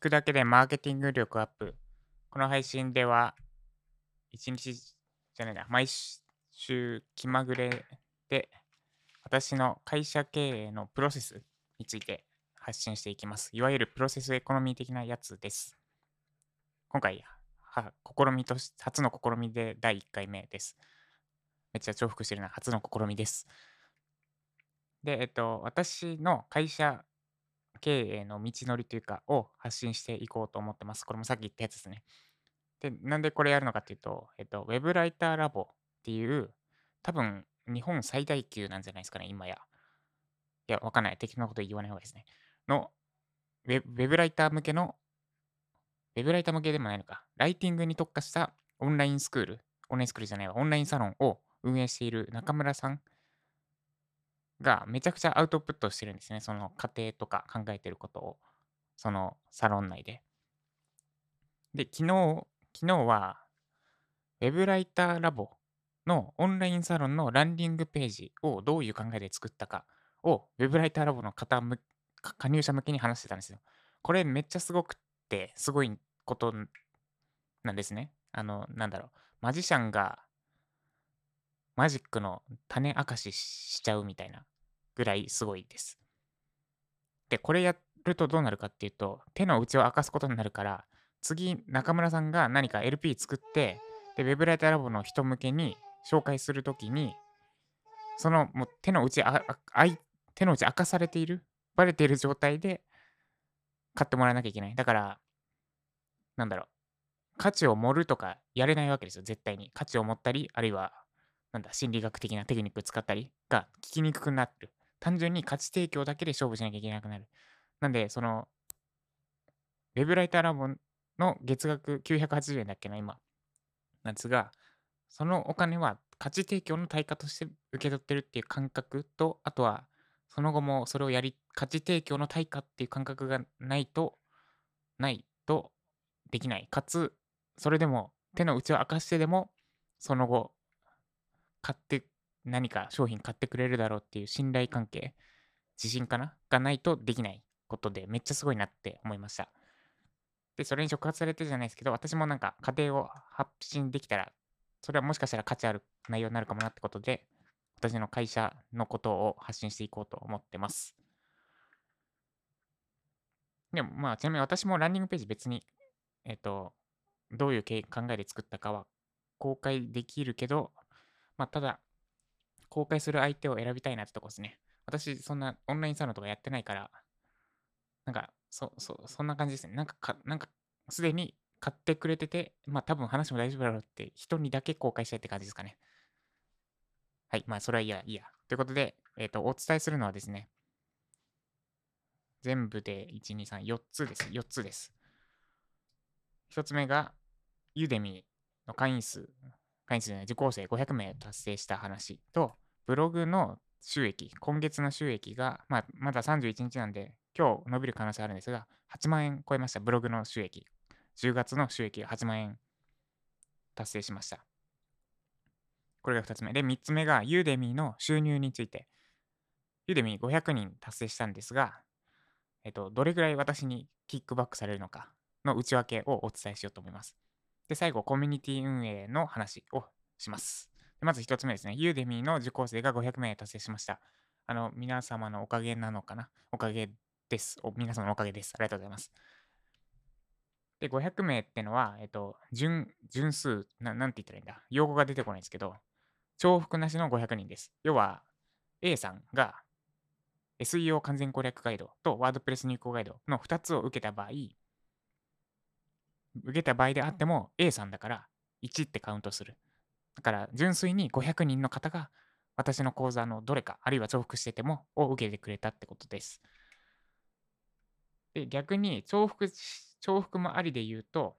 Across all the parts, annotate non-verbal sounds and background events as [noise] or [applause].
聞くだけでマーケティング力アップ。この配信では、一日じゃないな、毎週気まぐれで、私の会社経営のプロセスについて発信していきます。いわゆるプロセスエコノミー的なやつです。今回、は試みとし、初の試みで第1回目です。めっちゃ重複してるな。初の試みです。で、えっと、私の会社経営の道のりというか、を発信していこうと思ってます。これもさっき言ったやつですね。で、なんでこれやるのかっていうと、えっと、ウェブライターラボっていう、多分、日本最大級なんじゃないですかね、今や。いや、わかんない。適当なこと言わない方がいいですね。のウェ、ウェブライター向けの、ウェブライター向けでもないのか、ライティングに特化したオンラインスクール、オンラインスクールじゃないわ、オンラインサロンを運営している中村さんがめちゃくちゃアウトプットしてるんですね。その過程とか考えてることを、そのサロン内で。で、昨日、昨日は、ウェブライターラボのオンラインサロンのランディングページをどういう考えで作ったかを、ウェブライターラボの方向加入者向けに話してたんですよ。これめっちゃすごくって、すごいことなんですね。あの、なんだろう。マジシャンがマジックの種明かししちゃうみたいなぐらいすごいです。で、これやるとどうなるかっていうと、手の内を明かすことになるから、次、中村さんが何か LP 作って、で、ウェブライターラボの人向けに紹介するときに、そのもう手の内ああい、手の内明かされている、バレている状態で買ってもらわなきゃいけない。だから、なんだろう、価値を盛るとかやれないわけですよ、絶対に。価値を持ったり、あるいは、なんだ、心理学的なテクニック使ったりが聞きにくくなる。単純に価値提供だけで勝負しなきゃいけなくなる。なんで、その、ウェブライターラボの月額980円だっけな、今。なんですが、そのお金は価値提供の対価として受け取ってるっていう感覚と、あとは、その後もそれをやり、価値提供の対価っていう感覚がないと、ないとできない。かつ、それでも手の内を明かしてでも、その後、買って何か商品買ってくれるだろうっていう信頼関係、自信かな？がないとできないことでめっちゃすごいなって思いました。で、それに触発されてじゃないですけど、私もなんか家庭を発信できたら、それはもしかしたら価値ある内容になるかもなってことで、私の会社のことを発信していこうと思ってます。でもまあ、ちなみに私もランニングページ別に、えっ、ー、と、どういう考えで作ったかは公開できるけど、まあ、ただ、公開する相手を選びたいなってとこですね。私、そんなオンラインサロンとかやってないから、なんか、そ、そ、そんな感じですね。なんかか、なんか、すでに買ってくれてて、まあ多分話も大丈夫だろうって人にだけ公開したいって感じですかね。はい、まあそれはいいや、いいや。ということで、えっ、ー、と、お伝えするのはですね、全部で1、2、3、4つです。4つです。1つ目が、ユーデミの会員数会員数じゃない受講生500名達成した話と、ブログの収益、今月の収益が、まあ、まだ31日なんで、今日伸びる可能性あるんですが、8万円超えました、ブログの収益。10月の収益が8万円達成しました。これが2つ目。で、3つ目が、ユーデミーの収入について。ユーデミー500人達成したんですが、えっと、どれぐらい私にキックバックされるのかの内訳をお伝えしようと思います。で、最後、コミュニティ運営の話をします。まず1つ目ですね。ユーデミーの受講生が500名達成しました。あの、皆様のおかげなのかな？おかげです。お皆様のおかげです。ありがとうございます。で、500名ってのは、えっと、純、純数な、なんて言ったらいいんだ？用語が出てこないんですけど、重複なしの500人です。要は、A さんが SEO 完全攻略ガイドとワードプレス入稿ガイドの2つを受けた場合、受けた場合であっても A さんだから1ってカウントする。だから純粋に500人の方が私の講座のどれか、あるいは重複しててもを受けてくれたってことです。で、逆に重複、重複もありで言うと、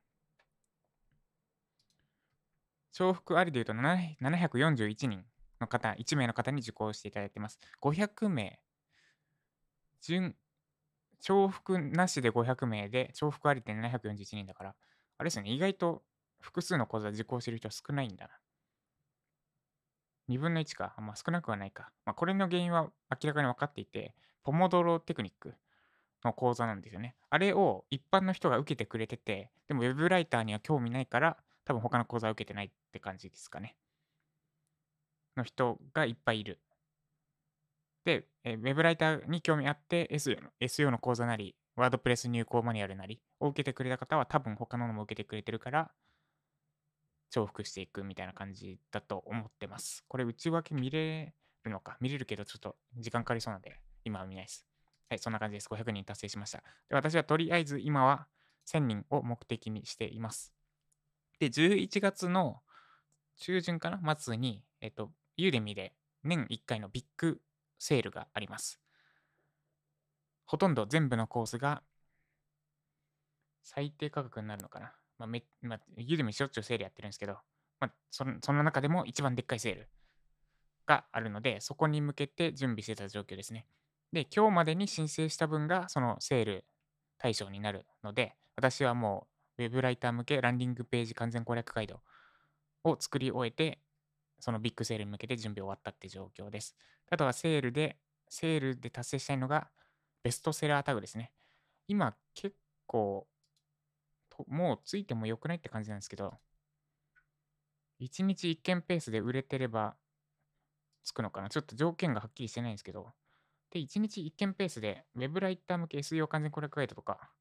重複ありで言うと741人の方、1名の方に受講していただいてます。500名、純重複なしで500名で、重複ありで741人だから、あれですね、意外と複数の講座受講してる人は少ないんだな。2分の1か。まあ少なくはないか。まあこれの原因は明らかに分かっていて、ポモドロテクニックの講座なんですよね。あれを一般の人が受けてくれてて、でも Web ライターには興味ないから、多分他の講座を受けてないって感じですかね。の人がいっぱいいる。で、えー、Web ライターに興味あって SEO の SEO の講座なり、ワードプレス入稿マニュアルなりを受けてくれた方は多分他ののも受けてくれてるから、重複していくみたいな感じだと思ってます。これ内訳見れるのか？見れるけどちょっと時間かかりそうなんで、今は見ないです。はい、そんな感じです。500人達成しました。で私はとりあえず今は1000人を目的にしています。で、11月の中旬かな？末に、えっと、ユーデミで年1回のビッグセールがあります。ほとんど全部のコースが最低価格になるのかな？まあ、め [laughs] まあ、ユーデミしょっちゅうセールやってるんですけど、まあ、そのその中でも一番でっかいセールがあるので、そこに向けて準備してた状況ですね。で、今日までに申請した分がそのセール対象になるので、私はもう Web ライター向けランディングページ完全攻略ガイドを作り終えて、そのビッグセールに向けて準備終わったって状況です。あとはセールで、セールで達成したいのがベストセラータグですね。今結構、もうついてもよくないって感じなんですけど、1日1件ペースで売れてればつくのかな。ちょっと条件がはっきりしてないんですけど、で、1日1件ペースで、ウェブライター向け SEO 完全攻略ガイドとか、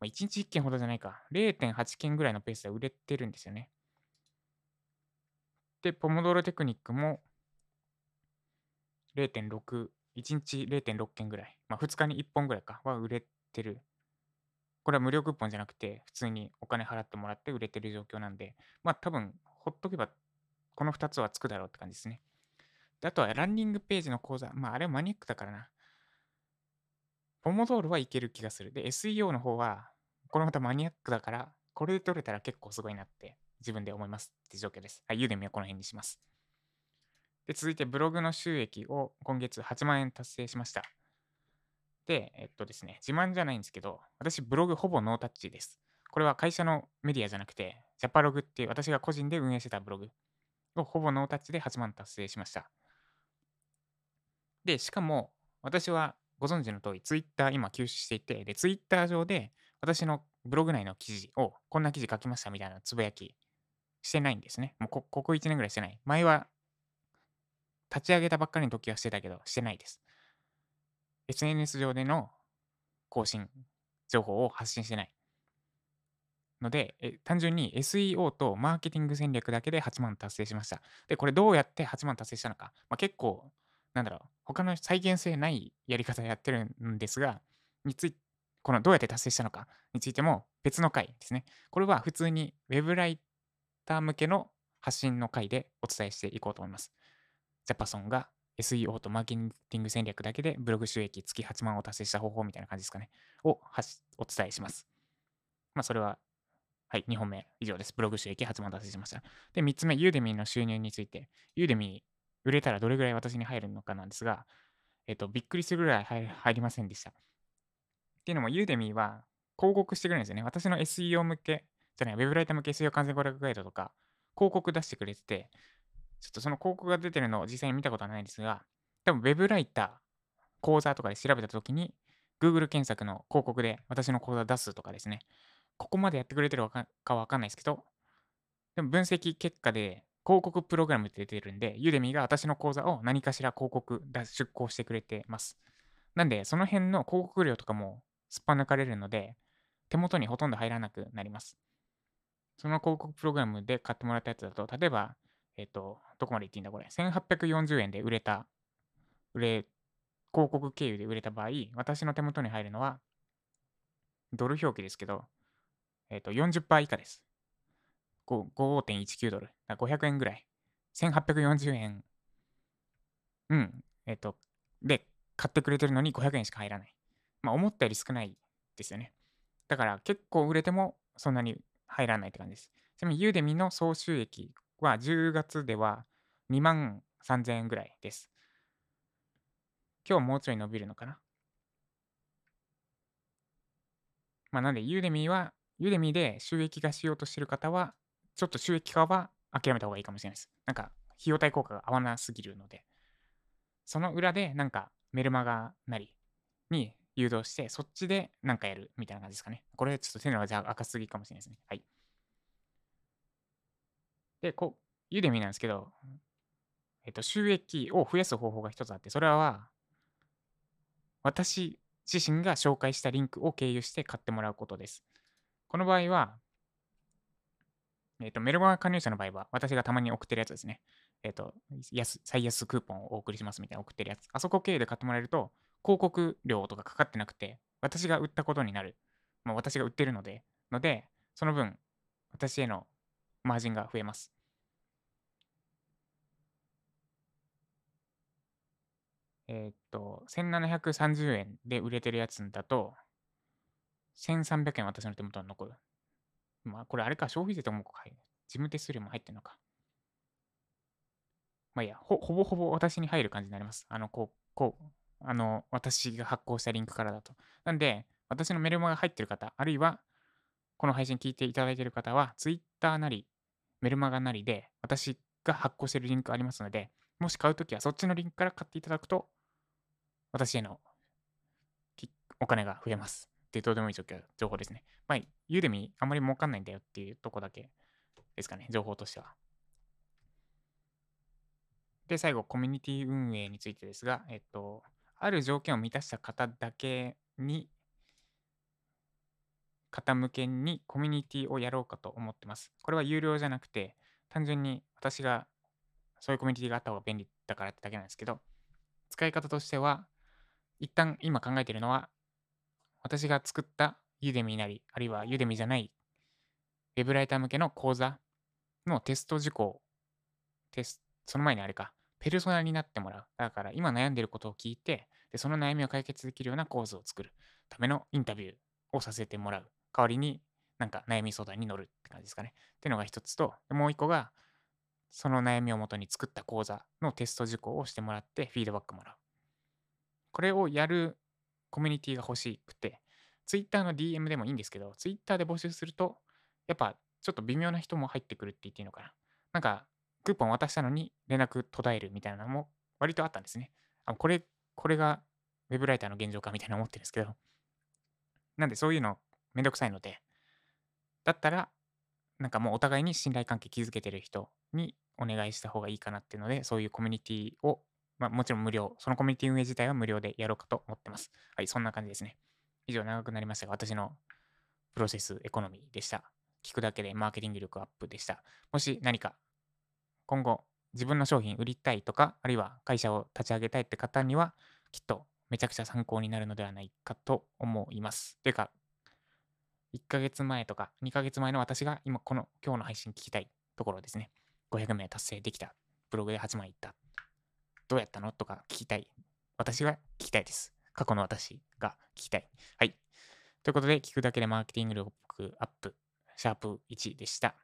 まあ、1日1件ほどじゃないか、0.8件ぐらいのペースで売れてるんですよね。で、ポモドロテクニックも0.6、1日0.6件ぐらい、まあ、2日に1本ぐらいかは売れてる。これは無料クーポンじゃなくて、普通にお金払ってもらって売れてる状況なんで、まあ多分、ほっとけば、この2つはつくだろうって感じですね。であとはランニングページの講座。まあ、あれはマニアックだからな。ポモドールはいける気がする。で、SEO の方は、これまたマニアックだから、これで取れたら結構すごいなって自分で思いますって状況です。はい、ユーデミはこの辺にします。で、続いてブログの収益を今月8万円達成しました。で、えっとですね、自慢じゃないんですけど、私ブログほぼノータッチです。これは会社のメディアじゃなくて、ジャパログっていう私が個人で運営してたブログをほぼノータッチで8万達成しました。で、しかも、私はご存知の通り、ツイッター今休止していて、で、ツイッター上で私のブログ内の記事を、こんな記事書きましたみたいなつぶやきしてないんですね。もうこここ1年ぐらいしてない。前は立ち上げたばっかりの時はしてたけど、してないです。SNS 上での更新情報を発信してない。ので、え単純に SEO とマーケティング戦略だけで8万達成しました。で、これどうやって8万達成したのか。まあ、結構なんだろう、他の再現性ないやり方やってるんですが、についこのどうやって達成したのかについても別の回ですね。これは普通に Web ライター向けの発信の回でお伝えしていこうと思います。ジャパソンが SEO とマーケティング戦略だけでブログ収益月8万を達成した方法みたいな感じですかね。をはしお伝えします。まあそれは、はい、2本目以上です。ブログ収益8万達成しました。で、3つ目、ユーデミーの収入について、ユーデミー売れたらどれぐらい私に入るのかなんですが、えっと、びっくりするぐらい入りませんでした。っていうのも、ユーデミーは広告してくれるんですよね。私の SEO 向け、じゃない、ウェブライター向け SEO 完全攻略ガイドとか、広告出してくれてて、ちょっとその広告が出てるのを実際に見たことはないですが、多分ウェブライター、講座とかで調べたときに、Google 検索の広告で私の講座出すとかですね、ここまでやってくれてるかわかんないですけど、でも分析結果で広告プログラムって出てるんで、ユーデミが私の講座を何かしら広告出稿してくれてます。なんで、その辺の広告料とかもすっぱ抜かれるので、手元にほとんど入らなくなります。その広告プログラムで買ってもらったやつだと、例えば、えっ、と、どこまで言っていいんだこれ。1840円で売れた、売れ、広告経由で売れた場合、私の手元に入るのは、ドル表記ですけど、えっ、と、40%以下です。5.19ドル。500円ぐらい。1840円。うん。えっ、と、で、買ってくれてるのに500円しか入らない。まあ、思ったより少ないですよね。だから結構売れてもそんなに入らないって感じです。ちなみにユーデミの総収益は10月では2万3000円ぐらいです。今日もうちょい伸びるのかな。まあ、なんでユーデミーは、ユーデミーで収益化しようとしてる方は、ちょっと収益化は諦めた方がいいかもしれないです。なんか、費用対効果が合わなすぎるので。その裏で、なんか、メルマガなりに誘導して、そっちでなんかやるみたいな感じですかね。これちょっと手のじゃ赤すぎかもしれないですね。はい。で、こう、ユデミなんですけど、えっと、収益を増やす方法が一つあって、それは、私自身が紹介したリンクを経由して買ってもらうことです。この場合は、えっ、と、メルマガ加入者の場合は、私がたまに送ってるやつですね。えっ、と安、最安クーポンをお送りしますみたいな送ってるやつ。あそこ経由で買ってもらえると、広告料とかかかってなくて、私が売ったことになる。まあ、私が売ってるので、ので、その分、私へのマージンが増えます。えっ、と、1730円で売れてるやつだと、1300円私の手元に残る。まあ、これあれか、消費税とも事務手数料も入ってるのか。まあいいや、ほぼほぼ私に入る感じになります。あの、こう、こう、あの、私が発行したリンクからだと。なんで、私のメルマガ入ってる方、あるいは、この配信聞いていただいている方は、Twitter なり、メルマガなりで、私が発行しているリンクありますので、もし買うときはそっちのリンクから買っていただくと、私へのお金が増えます。ってどうでもいい情報ですね。まあ、ユーデミあんまり儲かんないんだよっていうとこだけですかね、情報としては。で、最後、コミュニティ運営についてですが、えっと、ある条件を満たした方だけに、方向けにコミュニティをやろうかと思ってます。これは有料じゃなくて、単純に私がそういうコミュニティがあった方が便利だからってだけなんですけど、使い方としては、一旦今考えているのは、私が作ったユデミなり、あるいはユデミじゃないウェブライター向けの講座のテスト事項、テスその前にあれか、ペルソナになってもらう。だから今悩んでることを聞いて、でその悩みを解決できるような構図を作るためのインタビューをさせてもらう。代わりになんか悩み相談に乗るって感じですかね。っていうのが一つと、もう一個が、その悩みをもとに作った講座のテスト事項をしてもらってフィードバックもらう。これをやるコミュニティが欲しくて、Twitter の DM でもいいんですけど、Twitter で募集すると、やっぱちょっと微妙な人も入ってくるって言っていいのかな。なんか、クーポン渡したのに連絡途絶えるみたいなのも割とあったんですね。あこれ、これが Web ライターの現状かみたいな思ってるんですけど。なんでそういうのめんどくさいので、だったら、なんかもうお互いに信頼関係築けてる人にお願いした方がいいかなっていうので、そういうコミュニティをまあ、もちろん無料、そのコミュニティ運営自体は無料でやろうかと思ってます。はい、そんな感じですね。以上長くなりましたが、私のプロセスエコノミーでした。聞くだけでマーケティング力アップでした。もし何か今後自分の商品売りたいとか、あるいは会社を立ち上げたいって方には、きっとめちゃくちゃ参考になるのではないかと思います。ていうか、1ヶ月前とか2ヶ月前の私が今この今日の配信聞きたいところですね。500名達成できた。ブログで8万いった。どうやったの？とか聞きたい。私が聞きたいです。過去の私が聞きたい。はい。ということで、聞くだけでマーケティング力アップ、シャープ1でした。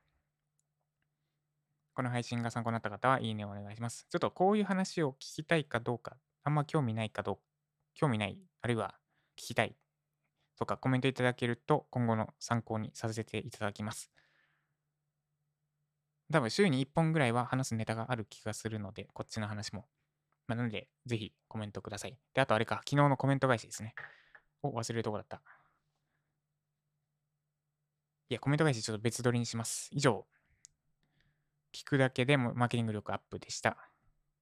この配信が参考になった方は、いいねをお願いします。ちょっとこういう話を聞きたいかどうか、あんま興味ないかどうか、興味ない、あるいは聞きたいとかコメントいただけると、今後の参考にさせていただきます。多分週に1本ぐらいは話すネタがある気がするので、こっちの話も。まあ、なので、ぜひコメントください。で、あとあれか、昨日のコメント返しですね。お、忘れるとこだった。いや、コメント返しちょっと別撮りにします。以上、聞くだけでもマーケティング力アップでした。